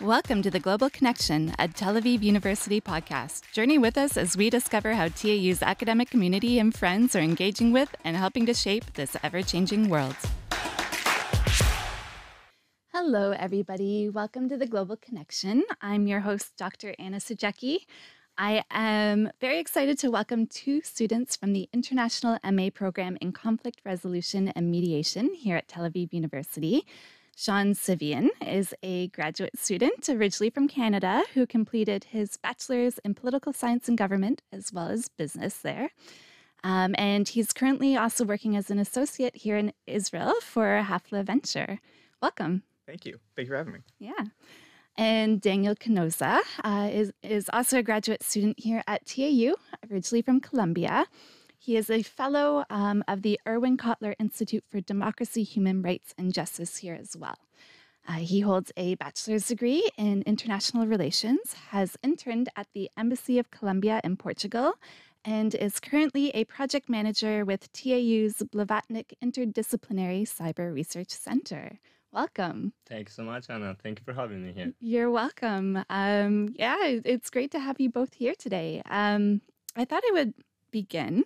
Welcome to the Global Connection, a Tel Aviv University podcast. Journey with us as we discover how TAU's academic community and friends are engaging with and helping to shape this ever changing world. Hello, everybody. Welcome to the Global Connection. I'm your host, Dr. Anna Sajecki. I am very excited to welcome two students from the International MA program in Conflict Resolution and Mediation here at Tel Aviv University. Sean Tsivian is a graduate student originally from Canada who completed his bachelor's in political science and government as well as business there. Um, and he's currently also working as an associate here in Israel for Hafla Venture. Welcome. Thank you. Thank you for having me. Yeah. And Daniel Canosa uh, is, is also a graduate student here at TAU, originally from Colombia. He is a fellow um, of the Irwin Cotler Institute for Democracy, Human Rights, and Justice here as well. Uh, he holds a bachelor's degree in international relations, has interned at the Embassy of Colombia in Portugal, and is currently a project manager with TAU's Blavatnik Interdisciplinary Cyber Research Center. Welcome. Thanks so much, Anna. Thank you for having me here. You're welcome. Um, yeah, it's great to have you both here today. Um, I thought I would begin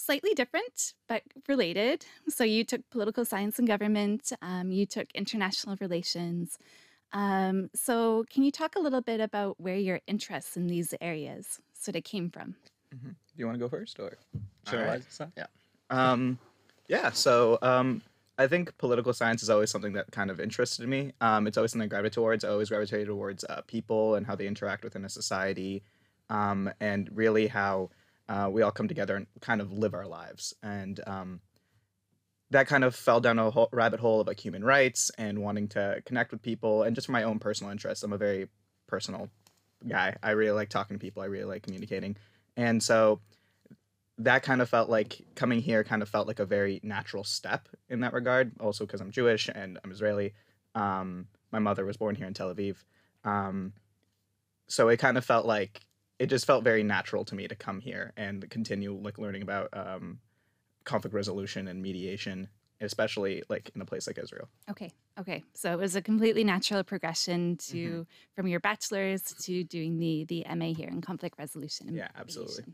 slightly different, but related. So you took political science and government, um, you took international relations. Um, so can you talk a little bit about where your interests in these areas sort of came from? Mm-hmm. Do you want to go first, or should I? Yeah. Um, yeah. So um, I think political science is always something that kind of interested me. Um, it's always something I gravitate towards. I always gravitated towards uh, people and how they interact within a society, um, and really how uh, we all come together and kind of live our lives. And um, that kind of fell down a whole rabbit hole of like human rights and wanting to connect with people. And just for my own personal interests, I'm a very personal guy. I really like talking to people. I really like communicating. And so that kind of felt like coming here kind of felt like a very natural step in that regard. Also because I'm Jewish and I'm Israeli. Um, my mother was born here in Tel Aviv. Um, so it kind of felt like it just felt very natural to me to come here and continue like learning about um, conflict resolution and mediation especially like in a place like israel. Okay okay. So it was a completely natural progression to mm-hmm. from your bachelor's to doing the the ma here in conflict resolution and yeah absolutely.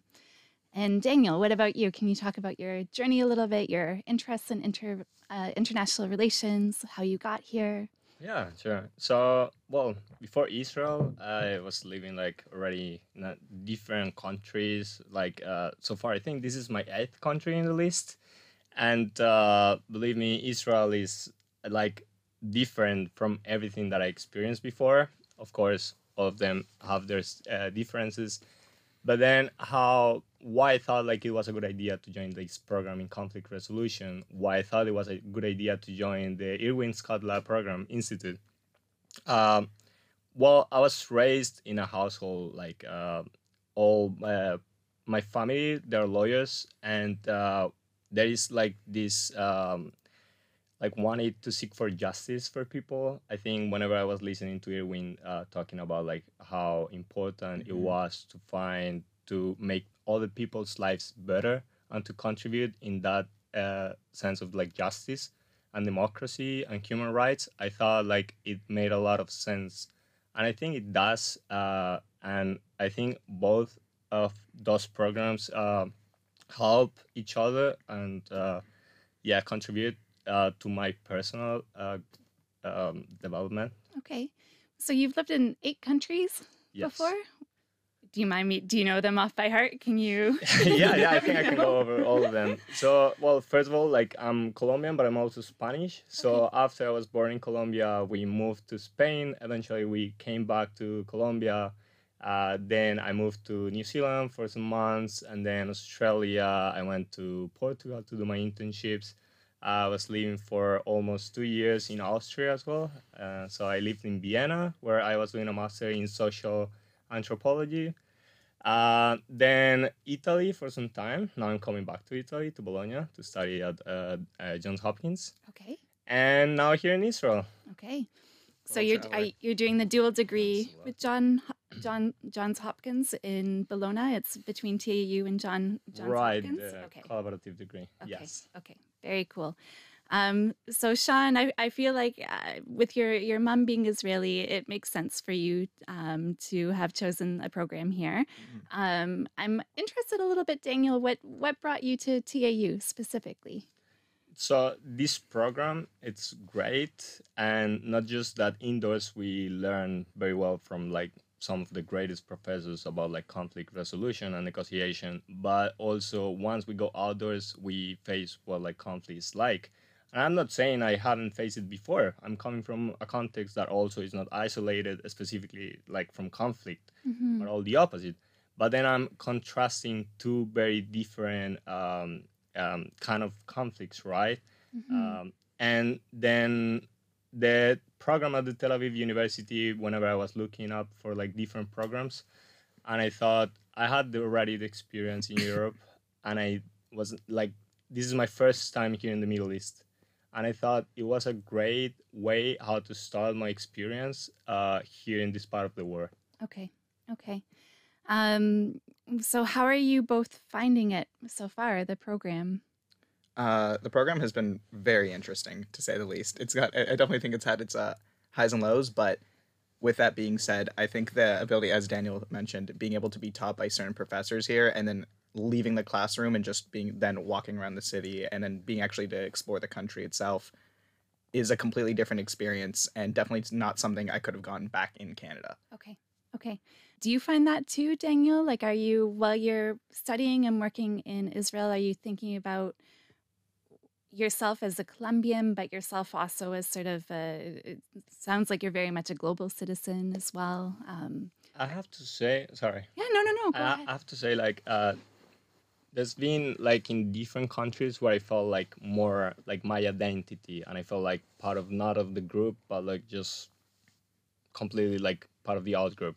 and daniel what about you? Can you talk about your journey a little bit your interests in inter uh, international relations how you got here yeah, sure. So, well, before Israel, I was living like already in different countries. Like, uh, so far, I think this is my eighth country in the list. And uh, believe me, Israel is like different from everything that I experienced before. Of course, all of them have their uh, differences. But then, how why I thought like it was a good idea to join this program in conflict resolution, why I thought it was a good idea to join the Irwin Cotler Program Institute. Um, well, I was raised in a household like uh, all uh, my family, they're lawyers, and uh, there is like this um, like wanted to seek for justice for people. I think whenever I was listening to Irwin uh, talking about like how important mm-hmm. it was to find to make other people's lives better and to contribute in that uh, sense of like justice and democracy and human rights i thought like it made a lot of sense. And i think it does uh, and i think both of those programs uh, help each other and uh, yeah contribute uh, to my personal uh, um, development. Okay. So you've lived in eight countries yes. before do you mind me? Do you know them off by heart? Can you? yeah, yeah, I think I can go over all of them. So, well, first of all, like I'm Colombian, but I'm also Spanish. So okay. after I was born in Colombia, we moved to Spain. Eventually, we came back to Colombia. Uh, then I moved to New Zealand for some months, and then Australia. I went to Portugal to do my internships. I was living for almost two years in Austria as well. Uh, so I lived in Vienna, where I was doing a master in social anthropology. Uh, then Italy for some time. Now I'm coming back to Italy, to Bologna, to study at uh, uh, Johns Hopkins. Okay. And now here in Israel. Okay. So you're are, you're doing the dual degree with John John Johns Hopkins in Bologna. It's between TAU and John Johns right, Hopkins. Right, okay. collaborative degree. Okay. Yes. Okay. Very cool. Um, so Sean, I, I feel like uh, with your your mom being Israeli, it makes sense for you um, to have chosen a program here. Mm-hmm. Um, I'm interested a little bit, Daniel. What what brought you to TAU specifically? So this program it's great, and not just that indoors we learn very well from like some of the greatest professors about like conflict resolution and negotiation, but also once we go outdoors, we face what like conflict is like. And I'm not saying I haven't faced it before. I'm coming from a context that also is not isolated specifically like from conflict, Mhm. but all the opposite. But then I'm contrasting two very different um, um, kind of conflicts, right? Mhm. Um, and then the program at the Tel Aviv University, whenever I was looking up for like different programs, and I thought I had already the experience in Europe, and I was like, this is my first time here in the Middle East, and I thought it was a great way how to start my experience uh, here in this part of the world. Okay. Okay. Um, so how are you both finding it so far, the program? Uh, the program has been very interesting to say the least. It's got I I definitely think it's had its uh, highs and lows, but with that being said, I think the ability, as Daniel mentioned, being able to be taught by certain professors here and then leaving the classroom and just being then walking around the city and then being actually to explore the country itself is a completely different experience and definitely it's not something I could have gotten back in Canada. Okay. Okay. Do you find that too, Daniel? Like, are you, while you're studying and working in Israel, are you thinking about yourself as a Colombian, but yourself also as sort of a, it sounds like you're very much a global citizen as well. Um, I have to say, sorry. yeah, no, no, no. Go I, ahead. I have to say, like, uh, there's been like in different countries where I felt like more like my identity, and I felt like part of not of the group, but like just completely like part of the out group.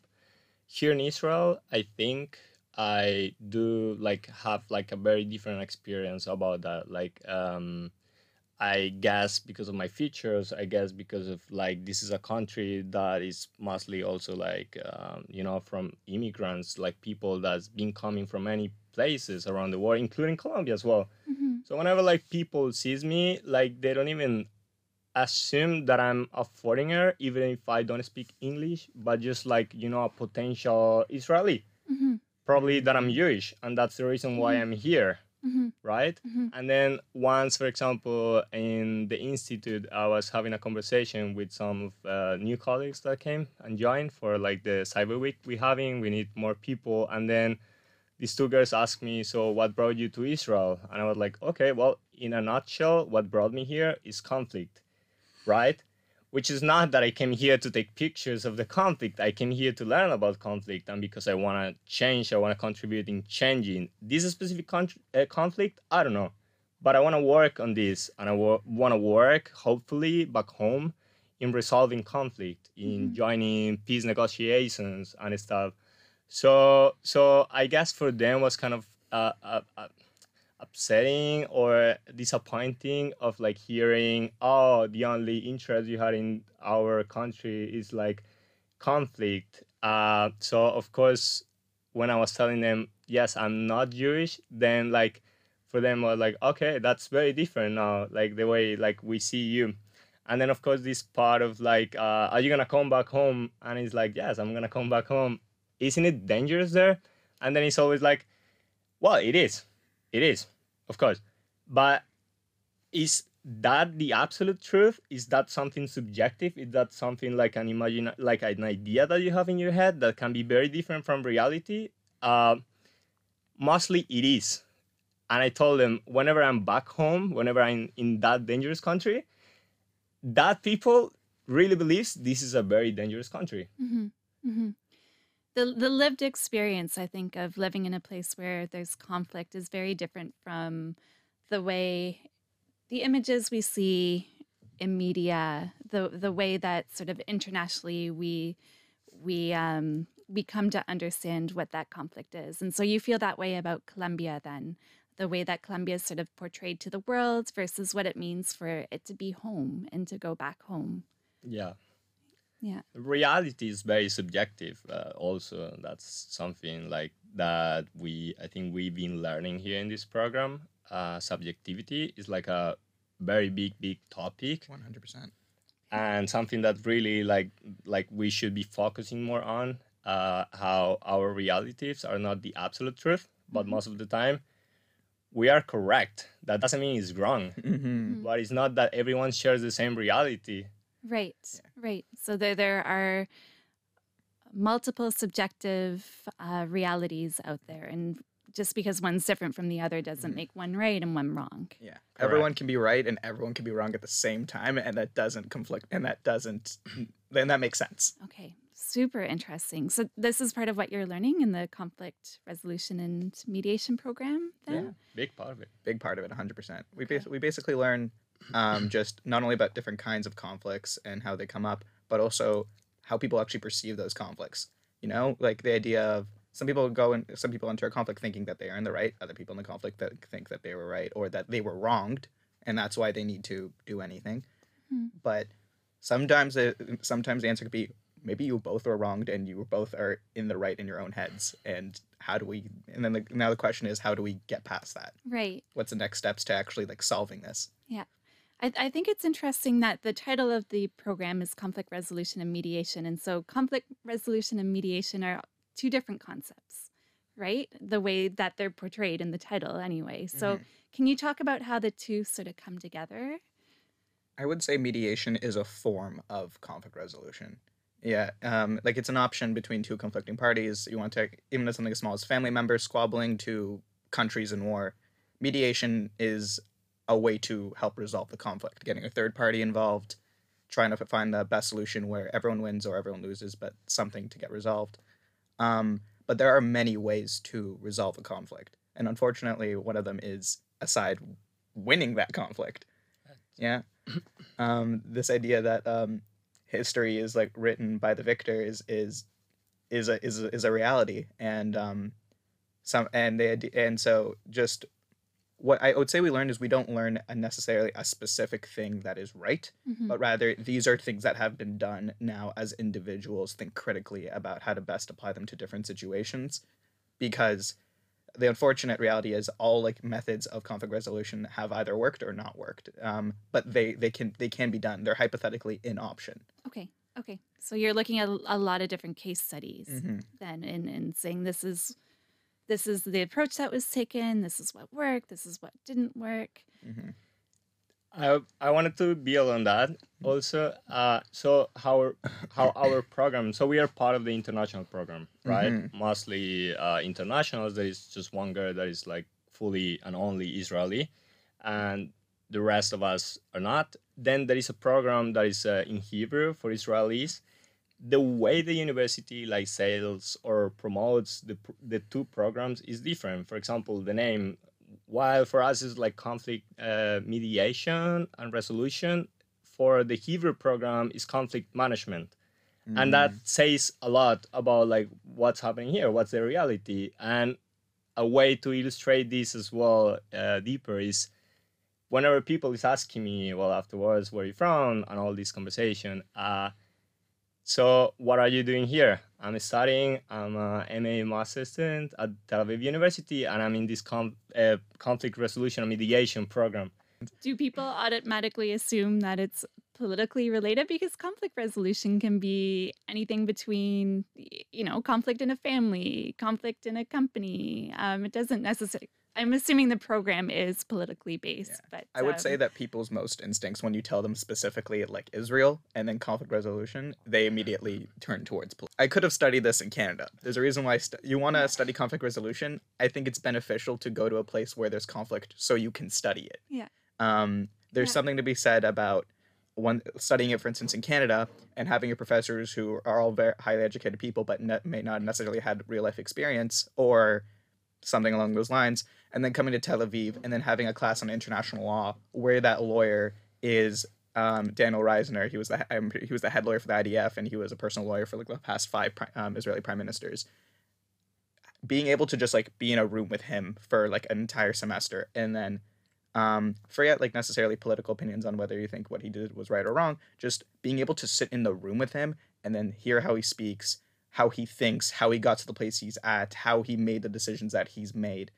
Here in Israel, I think I do like have like a very different experience about that. Like, um, I guess because of my features, I guess because of like this is a country that is mostly also like um, you know from immigrants, like people that's been coming from many places around the world, including Colombia as well. Mhm. So whenever like people sees me, like they don't even assume that I'm a foreigner, even if I don't speak English, but just like you know a potential Israeli, Mhm. probably that I'm Jewish, and that's the reason why Mhm. I'm here, Mhm. right? Mhm. And then once, for example, in the institute, I was having a conversation with some of uh, new colleagues that came and joined for like the Cyber Week we're having. We need more people, and then these two girls asked me, "So what brought you to Israel?" And I was like, "Okay, well, in a nutshell, what brought me here is conflict, right?" Which is not that I came here to take pictures of the conflict. I came here to learn about conflict, and because I want to change, I want to contribute in changing this specific con- uh, conflict. I don't know but I want to work on this, and I wa- want to work, hopefully, back home, in resolving conflict, in Mhm. joining peace negotiations and stuff. So, so I guess for them was kind of uh, upsetting or disappointing of like hearing, oh, the only interest you had in our country is like conflict. Uh, so of course, when I was telling them, yes, I'm not Jewish, then like for them was like okay that's very different now like the way like we see you. And then of course this part of like uh, are you gonna come back home? And it's like yes i'm gonna come back home. Isn't it dangerous there? And then it's always like well it is. It is of course but is that the absolute truth is that something subjective is that something like an imagine like an idea that you have in your head that can be very different from reality uh, mostly it is and I told them whenever I'm back home, whenever I'm in that dangerous country, that people really believes this is a very dangerous country. Mhm. Mhm. The the lived experience, I think, of living in a place where there's conflict is very different from the way the images we see in media, the the way that sort of internationally we we um, we come to understand what that conflict is, and so you feel that way about Colombia, then the way that Colombia is sort of portrayed to the world versus what it means for it to be home and to go back home. Yeah. Yeah. Reality is very subjective. Uh, also, that's something like that we I think we've been learning here in this program. Uh, subjectivity is like a very big, big topic One hundred percent. and something that really like like we should be focusing more on uh, how our realities are not the absolute truth but Mhm. most of the time we are correct that doesn't mean it's wrong Mm-hmm. but it's not that everyone shares the same reality Right, right. So there there are multiple subjective uh, realities out there, and just because one's different from the other doesn't Mhm. make one right and one wrong. Yeah. Correct. Everyone can be right and everyone can be wrong at the same time, and that doesn't conflict, and that doesn't, then that makes sense. Okay, super interesting. So this is part of what you're learning in the conflict resolution and mediation program. Then, Yeah. big part of it Big part of it, 100%. We, bas- we basically learn um, just not only about different kinds of conflicts and how they come up, but also how people actually perceive those conflicts. You know, like the idea of some people go and some people enter a conflict thinking that they are in the right, other people in the conflict that think that they were right or that they were wronged, and that's why they need to do anything. Hmm. But sometimes, it, sometimes the answer could be maybe you both were wronged and you both are in the right in your own heads. And how do we? And then the, now the question is, how do we get past that? right. What's the next steps to actually like solving this? I, I think it's interesting that the title of the program is conflict resolution and mediation, and so conflict resolution and mediation are two different concepts, right? The way that they're portrayed in the title, anyway. So, Mhm. can you talk about how the two sort of come together? I would say mediation is a form of conflict resolution. Yeah, um, like it's an option between two conflicting parties. You want to even as something as small as family members squabbling to countries in war. Mediation is a way to help resolve the conflict, getting a third party involved, trying to find the best solution where everyone wins or everyone loses, but something to get resolved. Um, but there are many ways to resolve a conflict, and unfortunately, one of them is aside winning that conflict. Yeah, um, this idea that um, history is like written by the victors is is is a is a, is a reality, and um, some and they and so just what I would say we learned is we don't learn a necessarily a specific thing that is right, Mhm. but rather these are things that have been done now as individuals think critically about how to best apply them to different situations because the unfortunate reality is all like methods of conflict resolution have either worked or not worked um, but they they can they can be done they're hypothetically in option Okay, okay. So you're looking at a lot of different case studies Mhm. then, and, and saying this is this is the approach that was taken. This is what worked. This is what didn't work. Mhm. I I wanted to build on that also. Uh, so how how our program? So we are part of the international program, right? Mhm. Mostly uh, internationals. There is just one girl that is like fully and only Israeli, and the rest of us are not. Then there is a program that is uh, in Hebrew for Israelis. The way the university like sales or promotes the the two programs is different. For example, the name while for us is like conflict uh, mediation and resolution for the hebrew program is conflict management. And that says a lot about like what's happening here what's the reality. And a way to illustrate this as well uh, deeper is whenever people is asking me well afterwards where you from? and all this conversation uh, so what are you doing here i'm studying i'm a ma student at tel aviv university and i'm in this uh, conflict resolution and mediation program Do people automatically assume that it's politically related? Because conflict resolution can be anything between, you know, conflict in a family, conflict in a company. Um, it doesn't necessarily. I'm assuming the program is politically based, Yeah. but I would say um, that people's most instincts, when you tell them specifically like Israel and then conflict resolution, they immediately turn towards. Pol- I could have studied this in Canada. There's a reason why st- you want to study conflict resolution. I think it's beneficial to go to a place where there's conflict so you can study it. Yeah. Um, there's Yeah. something to be said about one studying it, for instance, in Canada, and having your professors who are all very highly educated people, but ne- may not necessarily had real life experience or something along those lines, and then coming to Tel Aviv and then having a class on international law where that lawyer is um, Daniel Reisner. He was the um, he was the head lawyer for the IDF, and he was a personal lawyer for like the past five um, Israeli prime ministers. Being able to just like be in a room with him for like an entire semester, and then um, forget like necessarily political opinions on whether you think what he did was right or wrong. Just being able to sit in the room with him and then hear how he speaks, how he thinks, how he got to the place he's at, how he made the decisions that he's made.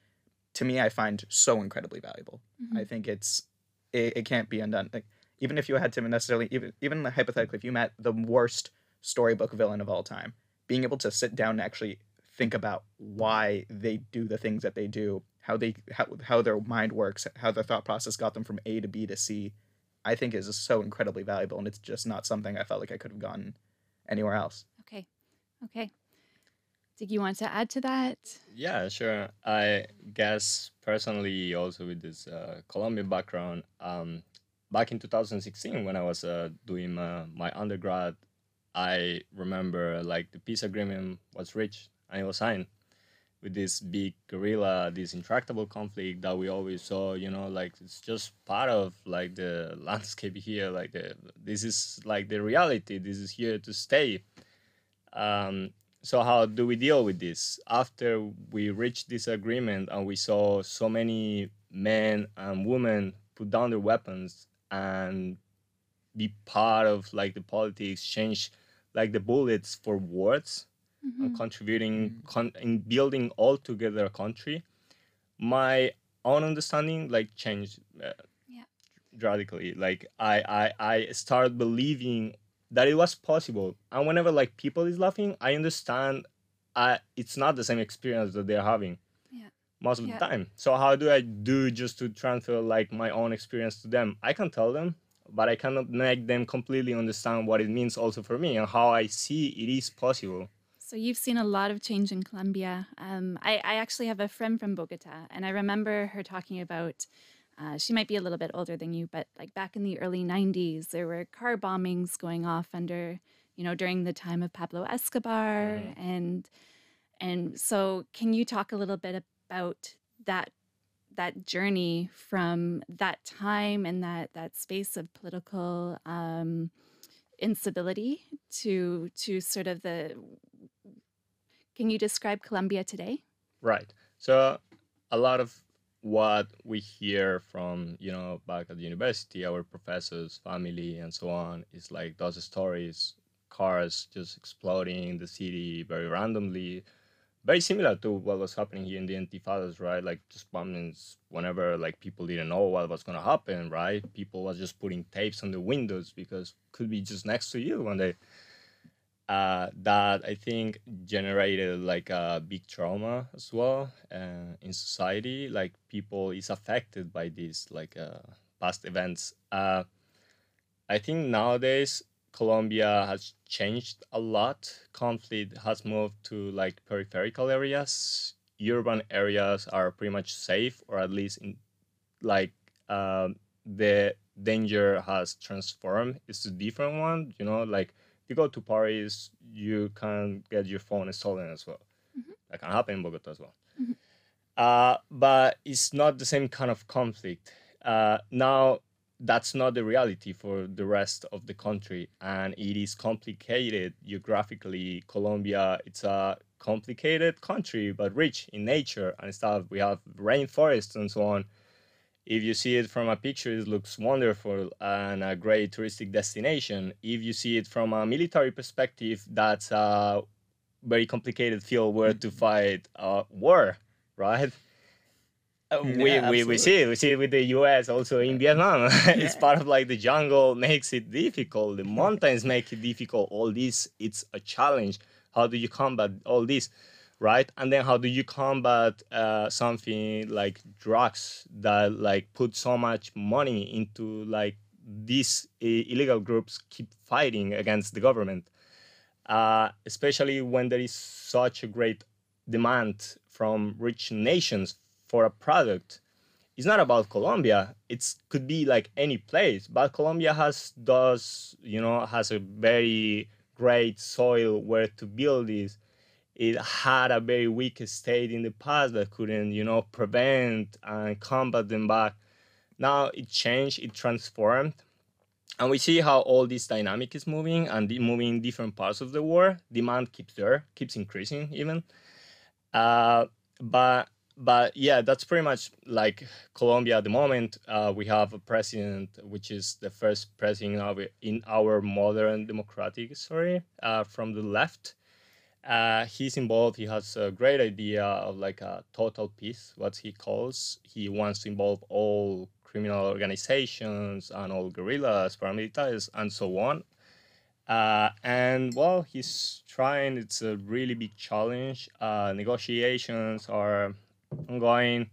To me, I find so incredibly valuable. mhm. I think it's it, it can't be undone. Like even if you had to necessarily even even hypothetically, if you met the worst storybook villain of all time, being able to sit down and actually think about why they do the things that they do, how they how, how their mind works, how their thought process got them from A to B to C, I think is so incredibly valuable and it's just not something I felt like I could have gotten anywhere else. Okay. Okay. Did you want to add to that? Yeah, sure. I guess personally, also with this uh, Colombian background, um, back in 2016 when I was uh, doing my, my undergrad, I remember like the peace agreement was reached and it was signed with this big guerrilla, this intractable conflict that we always saw, you know, like it's just part of like the landscape here. Like the this is like the reality. This is here to stay. Um, so how do we deal with this after we reached this agreement and we saw so many men and women put down their weapons and be part of like the politics change like the bullets for words mm-hmm. and contributing con- in building all together a country my own understanding like changed uh, yeah. radically like I, I i started believing that it was possible and whenever like people is laughing i understand uh, it's not the same experience that they're having yeah. most of yeah. the time so how do i do just to transfer like my own experience to them i can tell them but i cannot make them completely understand what it means also for me and how i see it is possible so you've seen a lot of change in Colombia. Um, I, I, actually have a friend from Bogota, and I remember her talking about. Uh, she might be a little bit older than you, but like back in the early '90s, there were car bombings going off under, you know, during the time of Pablo Escobar, mm-hmm. and and so can you talk a little bit about that that journey from that time and that that space of political um, instability to to sort of the can you describe Colombia today? Right. So a lot of what we hear from you know back at the university, our professors, family, and so on, is like those stories, cars just exploding in the city very randomly, very similar to what was happening here in the Intifadas, right? Like just bombings whenever like people didn't know what was gonna happen, right? People was just putting tapes on the windows because could be just next to you when they uh, that I think generated like a big trauma as well uh, in society. Like people is affected by these like uh, past events. Uh, I think nowadays Colombia has changed a lot. Conflict has moved to like peripheral areas. Urban areas are pretty much safe, or at least in like um, the danger has transformed. It's a different one, you know, like you go to Paris, you can get your phone stolen as well. Mm-hmm. That can happen in Bogota as well. Mm-hmm. Uh, but it's not the same kind of conflict. Uh, now, that's not the reality for the rest of the country, and it is complicated geographically. Colombia, it's a complicated country, but rich in nature and stuff. We have rainforests and so on if you see it from a picture, it looks wonderful and a great touristic destination. If you see it from a military perspective, that's a very complicated field where to fight a war, right? Uh, we, we, we see it. We see it with the U.S. also in Vietnam. it's part of like the jungle makes it difficult. The mountains make it difficult. All this, it's a challenge. How do you combat all this? Right? And then how do you combat uh, something like drugs that like put so much money into like these illegal groups keep fighting against the government? Uh, especially when there is such a great demand from rich nations for a product. It's not about colombia. It could be like any place but colombia has does you know has a very great soil where to build this it had a very weak state in the past that couldn't, you know, prevent and combat them back. Now it changed, it transformed, and we see how all this dynamic is moving and moving in different parts of the world. Demand keeps there, keeps increasing even. Uh, but but yeah, that's pretty much like Colombia at the moment. Uh, we have a president, which is the first president in our modern democratic story uh, from the left uh, he's involved. He has a great idea of like a total peace, what he calls. He wants to involve all criminal organizations and all guerrillas, paramilitaries, and so on. Uh, and well, he's trying. It's a really big challenge. Uh, negotiations are ongoing.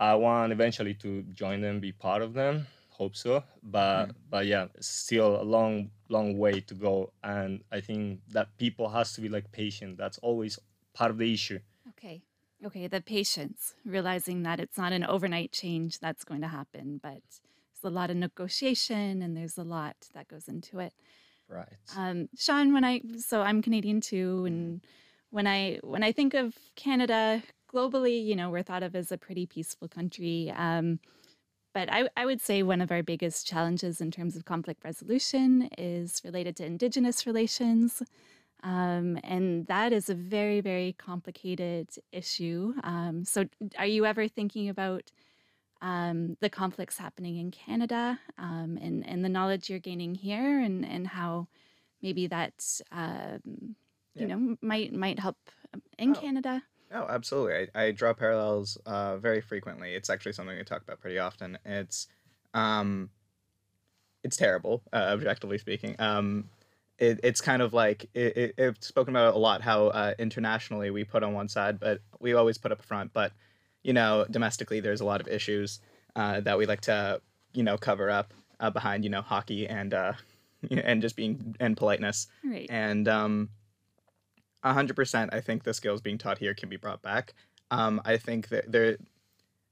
I want eventually to join them, be part of them. Hope so, but Mm. but yeah, still a long long way to go. And I think that people has to be like patient. That's always part of the issue. Okay. Okay. The patience, realizing that it's not an overnight change that's going to happen, but there's a lot of negotiation and there's a lot that goes into it. Right. Um, Sean, when I so I'm Canadian too, and when I when I think of Canada globally, you know, we're thought of as a pretty peaceful country. Um, but I, I would say one of our biggest challenges in terms of conflict resolution is related to Indigenous relations. Um, and that is a very, very complicated issue. Um, so, are you ever thinking about um, the conflicts happening in Canada um, and, and the knowledge you're gaining here and, and how maybe that um, Yeah. you know might might help in Oh. Canada? Oh, absolutely. I, I draw parallels uh, very frequently. It's actually something we talk about pretty often. It's um, it's terrible, uh, objectively speaking. Um, it, it's kind of like it, it, it's spoken about a lot how uh, internationally we put on one side, but we always put up a front. But you know, domestically, there's a lot of issues uh, that we like to you know cover up uh, behind you know hockey and uh, and just being and politeness Right. and um, 100% i think the skills being taught here can be brought back. Um, i think that they're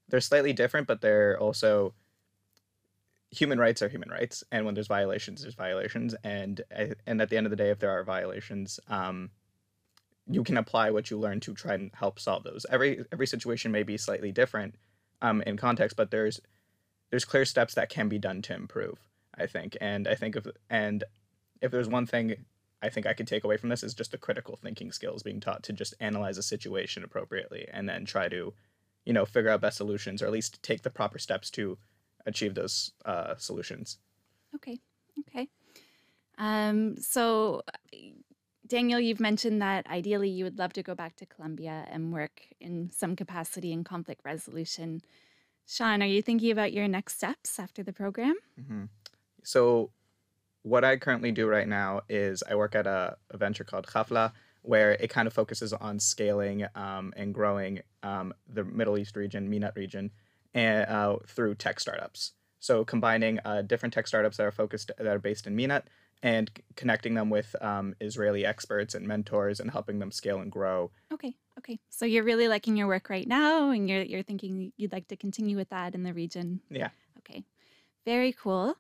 they're slightly different but they're also human rights are human rights and when there's violations there's violations and and at the end of the day if there are violations um, you can apply what you learn to try and help solve those. Every every situation may be slightly different um, in context but there's there's clear steps that can be done to improve i think. And i think if and if there's one thing I think I could take away from this is just the critical thinking skills being taught to just analyze a situation appropriately and then try to, you know, figure out best solutions or at least take the proper steps to achieve those uh, solutions. Okay. Okay. Um, so, Daniel, you've mentioned that ideally you would love to go back to Colombia and work in some capacity in conflict resolution. Sean, are you thinking about your next steps after the program? hmm So, what I currently do right now is I work at a, a venture called Khafla, where it kind of focuses on scaling um, and growing um, the Middle East region, MENAT region, and uh, through tech startups. So combining uh, different tech startups that are focused that are based in MENAT and c- connecting them with um, Israeli experts and mentors and helping them scale and grow. Okay. Okay. So you're really liking your work right now and you're you're thinking you'd like to continue with that in the region. Yeah. Okay. Very cool.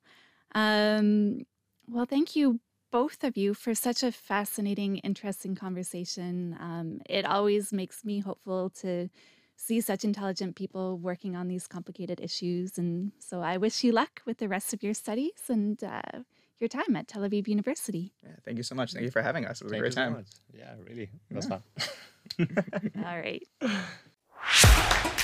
Um, well, thank you both of you for such a fascinating, interesting conversation. Um, it always makes me hopeful to see such intelligent people working on these complicated issues. And so I wish you luck with the rest of your studies and uh, your time at Tel Aviv University. Yeah, thank you so much. Thank you for having us. It was Thank a you great so time. much. Yeah, really. It was Yeah. fun. All right.